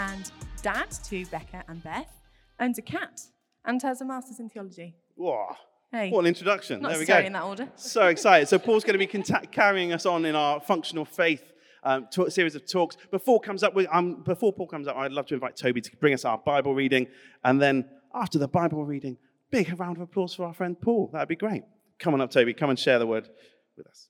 and dad to Becca and Beth, owns a cat, and has a master's in theology. Whoa. Hey, What an introduction. not there we go. in that order. So excited. So Paul's going to be carrying us on in our functional faith um, talk, series of talks. Before comes up with, um, before Paul comes up, I'd love to invite Toby to bring us our Bible reading, and then after the Bible reading, big round of applause for our friend Paul. That'd be great. Come on up, Toby. Come and share the word with us.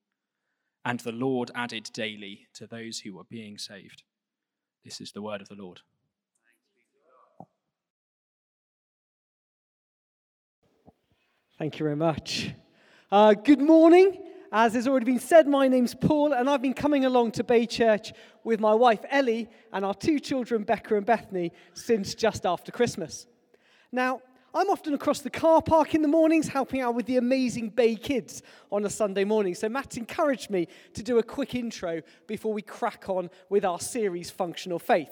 And the Lord added daily to those who were being saved. This is the word of the Lord. Thank you very much. Uh, good morning. As has already been said, my name's Paul, and I've been coming along to Bay Church with my wife Ellie and our two children, Becca and Bethany, since just after Christmas. Now, I'm often across the car park in the mornings helping out with the amazing Bay kids on a Sunday morning. So Matt's encouraged me to do a quick intro before we crack on with our series, Functional Faith.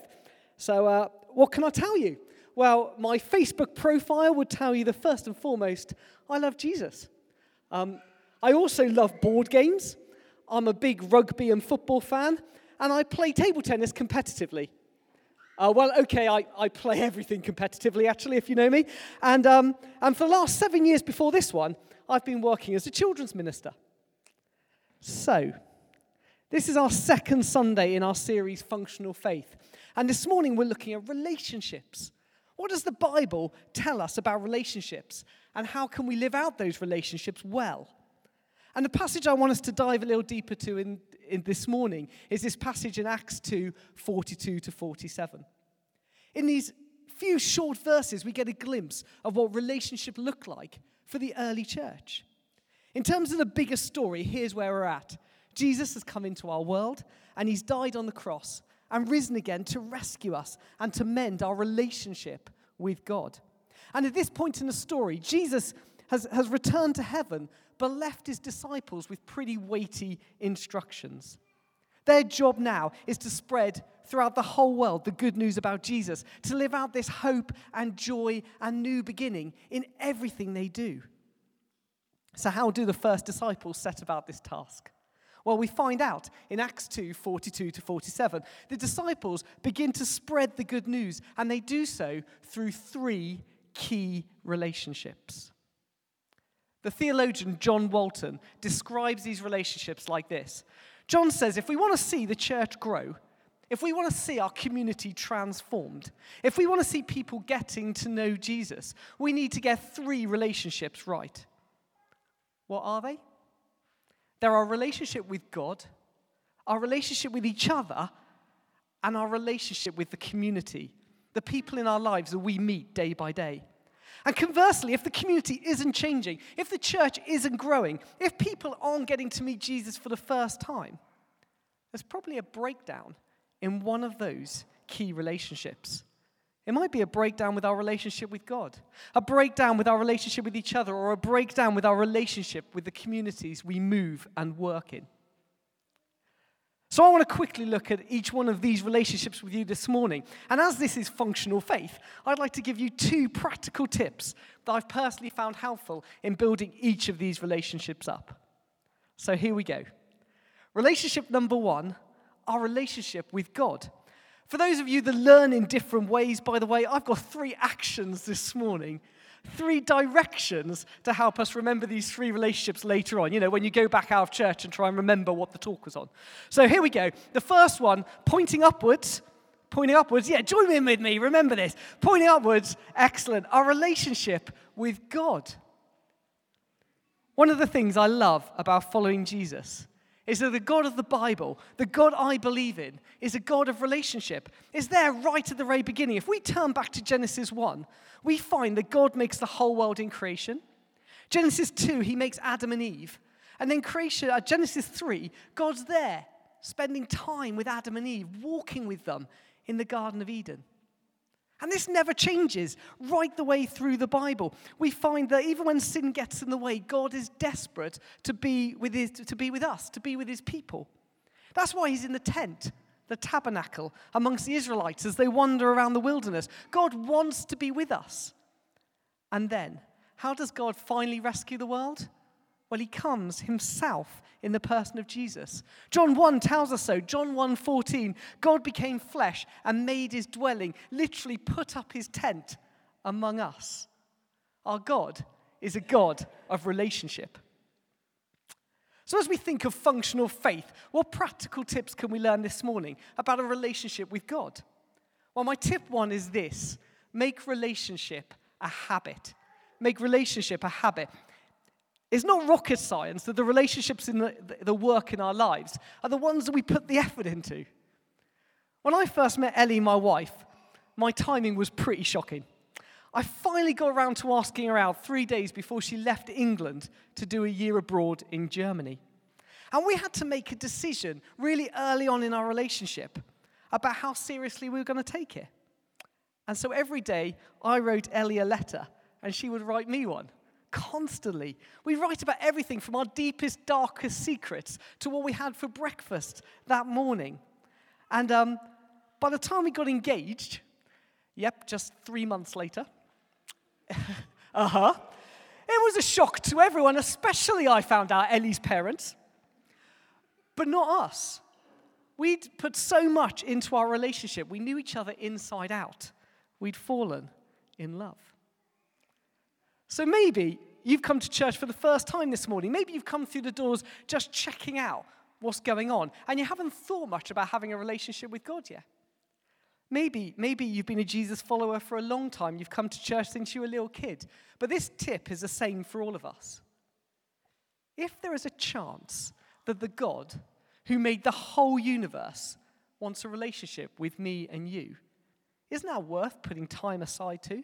So, uh, what can I tell you? Well, my Facebook profile would tell you that first and foremost, I love Jesus. Um, I also love board games. I'm a big rugby and football fan, and I play table tennis competitively. Uh, well, okay, I, I play everything competitively, actually, if you know me. And, um, and for the last seven years before this one, I've been working as a children's minister. So, this is our second Sunday in our series, Functional Faith. And this morning, we're looking at relationships. What does the Bible tell us about relationships? And how can we live out those relationships well? And the passage I want us to dive a little deeper to in, in this morning is this passage in Acts 2 42 to 47. In these few short verses, we get a glimpse of what relationship looked like for the early church. In terms of the bigger story, here's where we're at Jesus has come into our world and he's died on the cross and risen again to rescue us and to mend our relationship with God. And at this point in the story, Jesus has, has returned to heaven but left his disciples with pretty weighty instructions. Their job now is to spread throughout the whole world the good news about Jesus, to live out this hope and joy and new beginning in everything they do. So, how do the first disciples set about this task? Well, we find out in Acts 2 42 to 47. The disciples begin to spread the good news, and they do so through three key relationships. The theologian John Walton describes these relationships like this John says if we want to see the church grow, if we want to see our community transformed, if we want to see people getting to know Jesus, we need to get three relationships right. What are they? They're our relationship with God, our relationship with each other, and our relationship with the community, the people in our lives that we meet day by day. And conversely, if the community isn't changing, if the church isn't growing, if people aren't getting to meet Jesus for the first time, there's probably a breakdown in one of those key relationships. It might be a breakdown with our relationship with God, a breakdown with our relationship with each other, or a breakdown with our relationship with the communities we move and work in. So, I want to quickly look at each one of these relationships with you this morning. And as this is functional faith, I'd like to give you two practical tips that I've personally found helpful in building each of these relationships up. So, here we go. Relationship number one our relationship with God. For those of you that learn in different ways, by the way, I've got three actions this morning, three directions to help us remember these three relationships later on. You know, when you go back out of church and try and remember what the talk was on. So here we go. The first one, pointing upwards. Pointing upwards. Yeah, join me in with me. Remember this. Pointing upwards. Excellent. Our relationship with God. One of the things I love about following Jesus is that the God of the Bible, the God I believe in, is a God of relationship. Is there right at the very beginning. If we turn back to Genesis 1, we find that God makes the whole world in creation. Genesis 2, he makes Adam and Eve. And then creation, uh, Genesis 3, God's there. spending time with Adam and Eve, walking with them in the Garden of Eden. And this never changes right the way through the Bible. We find that even when sin gets in the way, God is desperate to be with, his, to be with us, to be with his people. That's why he's in the tent, the tabernacle, amongst the Israelites as they wander around the wilderness. God wants to be with us. And then, how does God finally rescue the world? Well, he comes himself in the person of Jesus. John 1 tells us so. John 1:14, God became flesh and made his dwelling, literally put up his tent among us. Our God is a God of relationship. So, as we think of functional faith, what practical tips can we learn this morning about a relationship with God? Well, my tip one is this make relationship a habit. Make relationship a habit. It's not rocket science that the relationships in the, the work in our lives are the ones that we put the effort into. When I first met Ellie, my wife, my timing was pretty shocking. I finally got around to asking her out three days before she left England to do a year abroad in Germany. And we had to make a decision really early on in our relationship about how seriously we were going to take it. And so every day I wrote Ellie a letter and she would write me one constantly. We write about everything from our deepest, darkest secrets to what we had for breakfast that morning. And um, by the time we got engaged, yep, just three months later, uh huh, it was a shock to everyone, especially I found out Ellie's parents, but not us. We'd put so much into our relationship, we knew each other inside out. We'd fallen in love. So maybe you've come to church for the first time this morning. Maybe you've come through the doors just checking out what's going on, and you haven't thought much about having a relationship with God yet. Maybe, maybe you've been a Jesus follower for a long time. You've come to church since you were a little kid. But this tip is the same for all of us. If there is a chance that the God who made the whole universe wants a relationship with me and you, isn't that worth putting time aside to?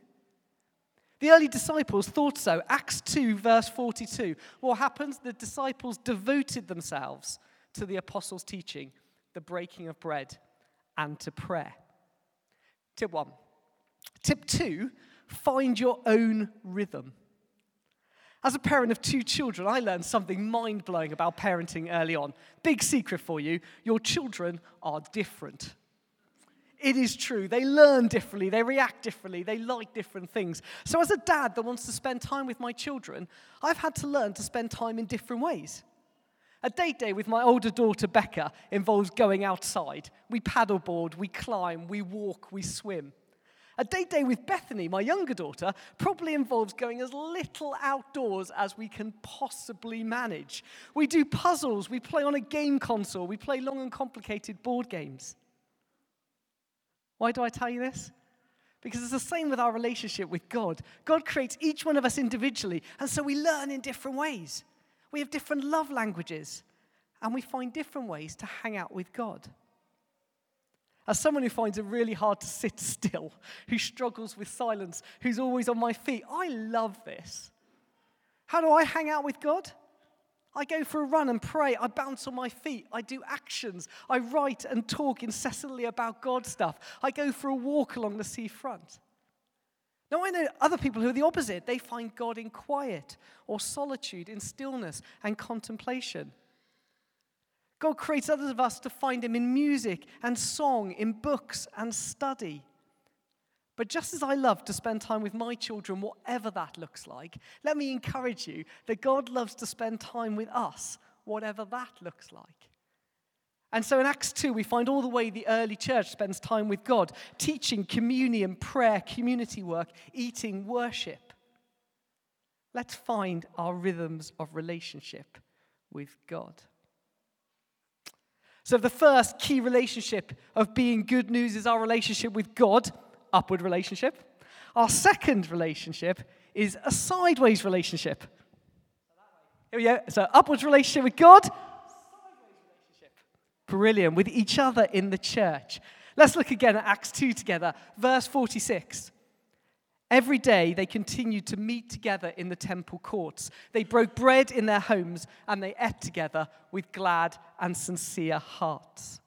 The early disciples thought so. Acts 2, verse 42. What happens? The disciples devoted themselves to the apostles' teaching, the breaking of bread, and to prayer. Tip one. Tip two find your own rhythm. As a parent of two children, I learned something mind blowing about parenting early on. Big secret for you your children are different. It is true. They learn differently, they react differently, they like different things. So, as a dad that wants to spend time with my children, I've had to learn to spend time in different ways. A date day with my older daughter Becca involves going outside. We paddleboard, we climb, we walk, we swim. A date day with Bethany, my younger daughter, probably involves going as little outdoors as we can possibly manage. We do puzzles, we play on a game console, we play long and complicated board games. Why do I tell you this? Because it's the same with our relationship with God. God creates each one of us individually, and so we learn in different ways. We have different love languages, and we find different ways to hang out with God. As someone who finds it really hard to sit still, who struggles with silence, who's always on my feet, I love this. How do I hang out with God? I go for a run and pray. I bounce on my feet. I do actions. I write and talk incessantly about God stuff. I go for a walk along the seafront. Now, I know other people who are the opposite. They find God in quiet or solitude, in stillness and contemplation. God creates others of us to find Him in music and song, in books and study. But just as I love to spend time with my children, whatever that looks like, let me encourage you that God loves to spend time with us, whatever that looks like. And so in Acts 2, we find all the way the early church spends time with God, teaching, communion, prayer, community work, eating, worship. Let's find our rhythms of relationship with God. So, the first key relationship of being good news is our relationship with God upward relationship. Our second relationship is a sideways relationship. Here we go. So, upwards relationship with God. Brilliant. With each other in the church. Let's look again at Acts 2 together, verse 46. Every day they continued to meet together in the temple courts. They broke bread in their homes and they ate together with glad and sincere hearts.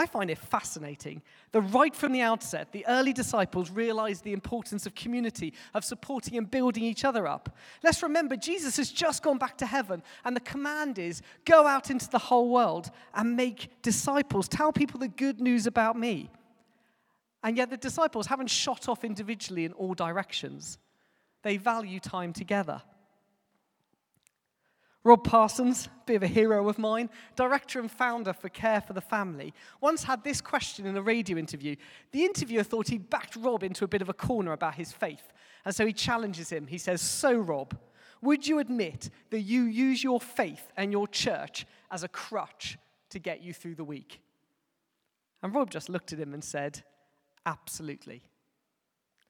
I find it fascinating that right from the outset, the early disciples realized the importance of community, of supporting and building each other up. Let's remember, Jesus has just gone back to heaven, and the command is go out into the whole world and make disciples. Tell people the good news about me. And yet, the disciples haven't shot off individually in all directions, they value time together. Rob Parsons, bit of a hero of mine, director and founder for Care for the Family, once had this question in a radio interview. The interviewer thought he'd backed Rob into a bit of a corner about his faith, and so he challenges him. He says, So, Rob, would you admit that you use your faith and your church as a crutch to get you through the week? And Rob just looked at him and said, Absolutely.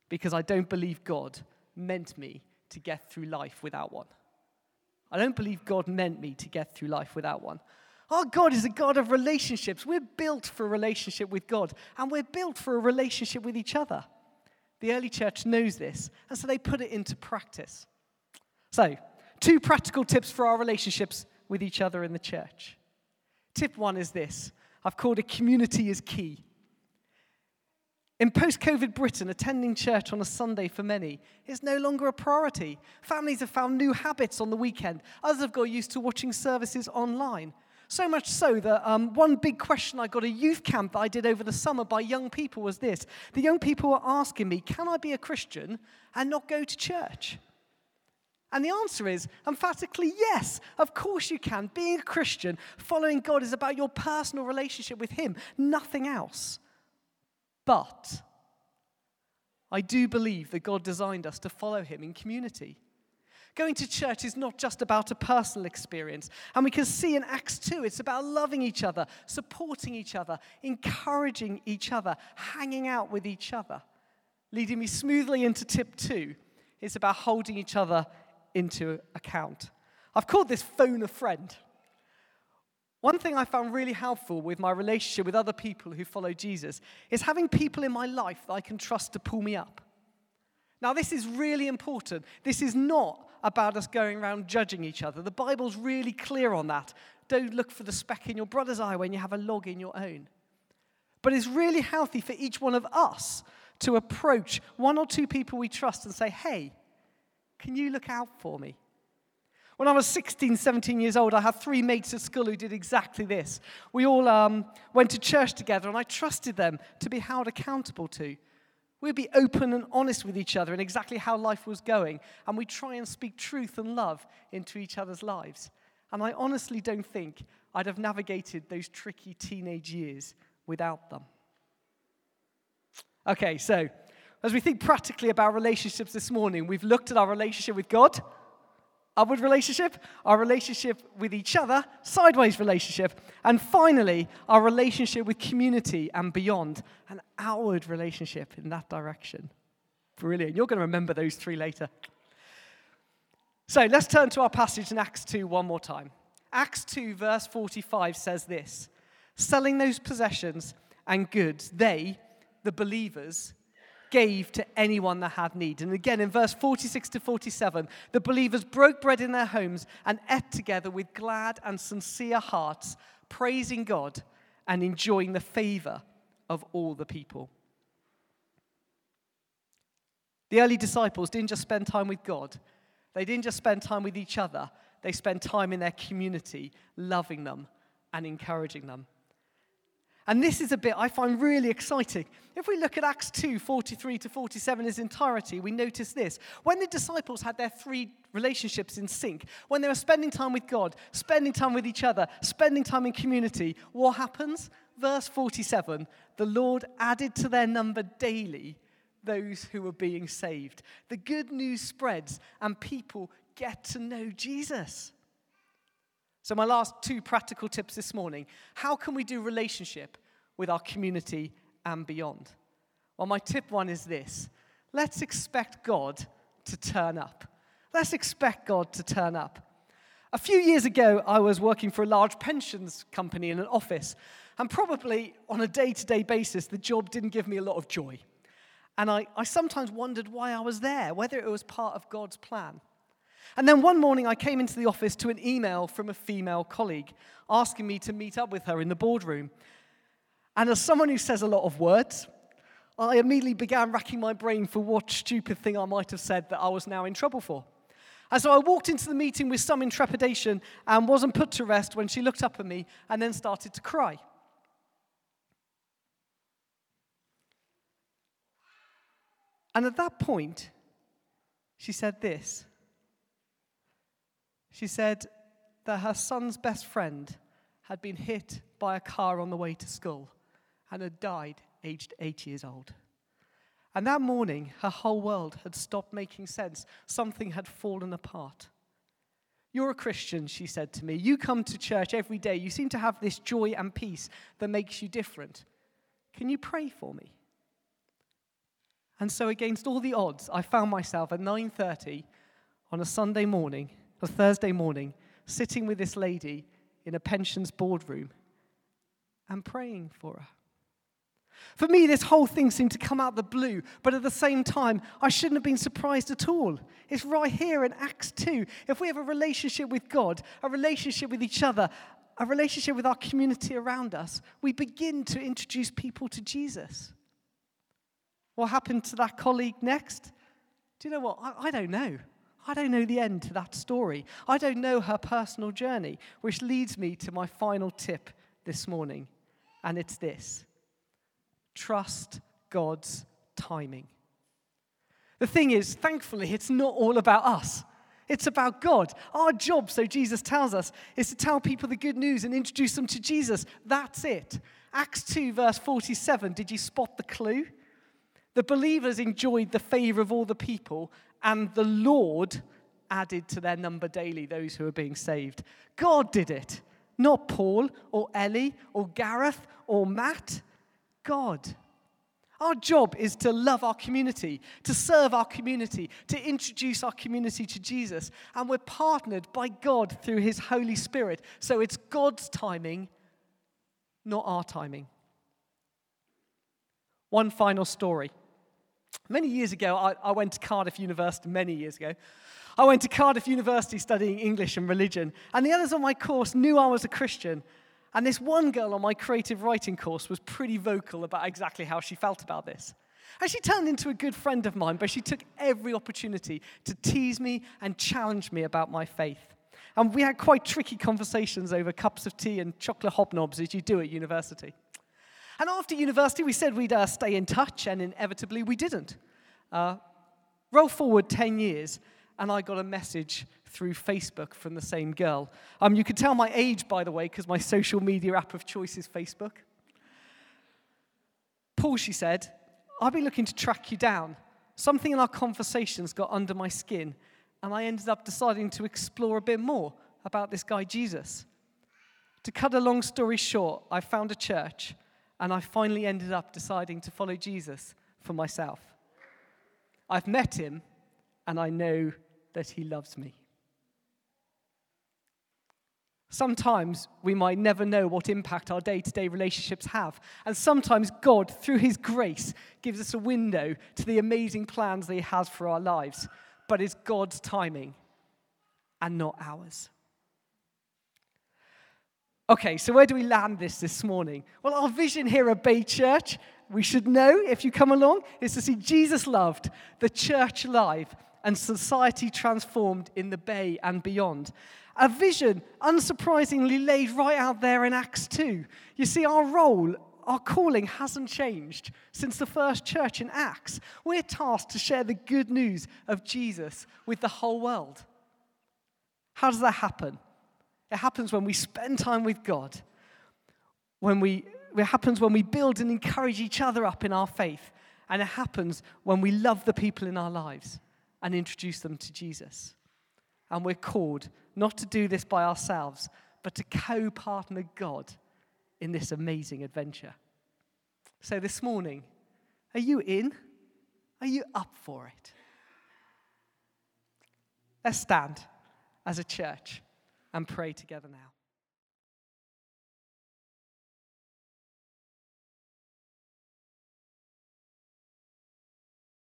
Because I don't believe God meant me to get through life without one. I don't believe God meant me to get through life without one. Our God is a God of relationships. We're built for a relationship with God, and we're built for a relationship with each other. The early church knows this, and so they put it into practice. So, two practical tips for our relationships with each other in the church. Tip one is this I've called it community is key. In post COVID Britain, attending church on a Sunday for many is no longer a priority. Families have found new habits on the weekend. Others have got used to watching services online. So much so that um, one big question I got a youth camp that I did over the summer by young people was this The young people were asking me, Can I be a Christian and not go to church? And the answer is emphatically yes, of course you can. Being a Christian, following God, is about your personal relationship with Him, nothing else. But I do believe that God designed us to follow Him in community. Going to church is not just about a personal experience. And we can see in Acts 2, it's about loving each other, supporting each other, encouraging each other, hanging out with each other. Leading me smoothly into tip two, it's about holding each other into account. I've called this phone a friend. One thing I found really helpful with my relationship with other people who follow Jesus is having people in my life that I can trust to pull me up. Now, this is really important. This is not about us going around judging each other. The Bible's really clear on that. Don't look for the speck in your brother's eye when you have a log in your own. But it's really healthy for each one of us to approach one or two people we trust and say, hey, can you look out for me? When I was 16, 17 years old, I had three mates at school who did exactly this. We all um, went to church together, and I trusted them to be held accountable to. We'd be open and honest with each other in exactly how life was going, and we try and speak truth and love into each other's lives. And I honestly don't think I'd have navigated those tricky teenage years without them. Okay, so as we think practically about relationships this morning, we've looked at our relationship with God upward relationship, our relationship with each other, sideways relationship, and finally, our relationship with community and beyond, an outward relationship in that direction. Brilliant. You're going to remember those three later. So let's turn to our passage in Acts 2 one more time. Acts 2, verse 45 says this Selling those possessions and goods, they, the believers, gave to anyone that had need. And again, in verse 46 to 47, the believers broke bread in their homes and ate together with glad and sincere hearts, praising God and enjoying the favor of all the people. The early disciples didn't just spend time with God, they didn't just spend time with each other, they spent time in their community, loving them and encouraging them. And this is a bit I find really exciting. If we look at Acts 2 43 to 47 in its entirety, we notice this. When the disciples had their three relationships in sync, when they were spending time with God, spending time with each other, spending time in community, what happens? Verse 47 the Lord added to their number daily those who were being saved. The good news spreads, and people get to know Jesus. So, my last two practical tips this morning how can we do relationship with our community and beyond? Well, my tip one is this let's expect God to turn up. Let's expect God to turn up. A few years ago, I was working for a large pensions company in an office, and probably on a day to day basis, the job didn't give me a lot of joy. And I, I sometimes wondered why I was there, whether it was part of God's plan. And then one morning I came into the office to an email from a female colleague asking me to meet up with her in the boardroom. And as someone who says a lot of words, I immediately began racking my brain for what stupid thing I might have said that I was now in trouble for. And so I walked into the meeting with some intrepidation and wasn't put to rest when she looked up at me and then started to cry. And at that point, she said this. She said that her son's best friend had been hit by a car on the way to school and had died aged eight years old. And that morning, her whole world had stopped making sense. Something had fallen apart. You're a Christian, she said to me. You come to church every day. You seem to have this joy and peace that makes you different. Can you pray for me? And so against all the odds, I found myself at 9:30 on a Sunday morning, a Thursday morning, sitting with this lady in a pensions boardroom and praying for her. For me, this whole thing seemed to come out the blue, but at the same time, I shouldn't have been surprised at all. It's right here in Acts 2. If we have a relationship with God, a relationship with each other, a relationship with our community around us, we begin to introduce people to Jesus. What happened to that colleague next? Do you know what? I, I don't know. I don't know the end to that story. I don't know her personal journey, which leads me to my final tip this morning, and it's this trust God's timing. The thing is, thankfully, it's not all about us. It's about God. Our job, so Jesus tells us, is to tell people the good news and introduce them to Jesus. That's it. Acts 2, verse 47. Did you spot the clue? The believers enjoyed the favor of all the people, and the Lord added to their number daily those who were being saved. God did it, not Paul or Ellie or Gareth or Matt. God. Our job is to love our community, to serve our community, to introduce our community to Jesus. And we're partnered by God through His Holy Spirit. So it's God's timing, not our timing. One final story. Many years ago, I, I, went to Cardiff University, many years ago. I went to Cardiff University studying English and religion, and the others on my course knew I was a Christian, and this one girl on my creative writing course was pretty vocal about exactly how she felt about this. And she turned into a good friend of mine, but she took every opportunity to tease me and challenge me about my faith. And we had quite tricky conversations over cups of tea and chocolate hobnobs, as you do at university. And after university, we said we'd uh, stay in touch, and inevitably we didn't. Uh, roll forward 10 years, and I got a message through Facebook from the same girl. Um, you can tell my age, by the way, because my social media app of choice is Facebook. Paul, she said, I've been looking to track you down. Something in our conversations got under my skin, and I ended up deciding to explore a bit more about this guy, Jesus. To cut a long story short, I found a church, and I finally ended up deciding to follow Jesus for myself. I've met him, and I know that he loves me. Sometimes we might never know what impact our day to day relationships have. And sometimes God, through His grace, gives us a window to the amazing plans that He has for our lives. But it's God's timing and not ours. Okay, so where do we land this this morning? Well, our vision here at Bay Church, we should know if you come along, is to see Jesus loved, the church alive, and society transformed in the Bay and beyond. A vision, unsurprisingly, laid right out there in Acts 2. You see, our role, our calling hasn't changed since the first church in Acts. We're tasked to share the good news of Jesus with the whole world. How does that happen? It happens when we spend time with God, when we, it happens when we build and encourage each other up in our faith, and it happens when we love the people in our lives and introduce them to Jesus. And we're called not to do this by ourselves, but to co partner God in this amazing adventure. So this morning, are you in? Are you up for it? Let's stand as a church and pray together now.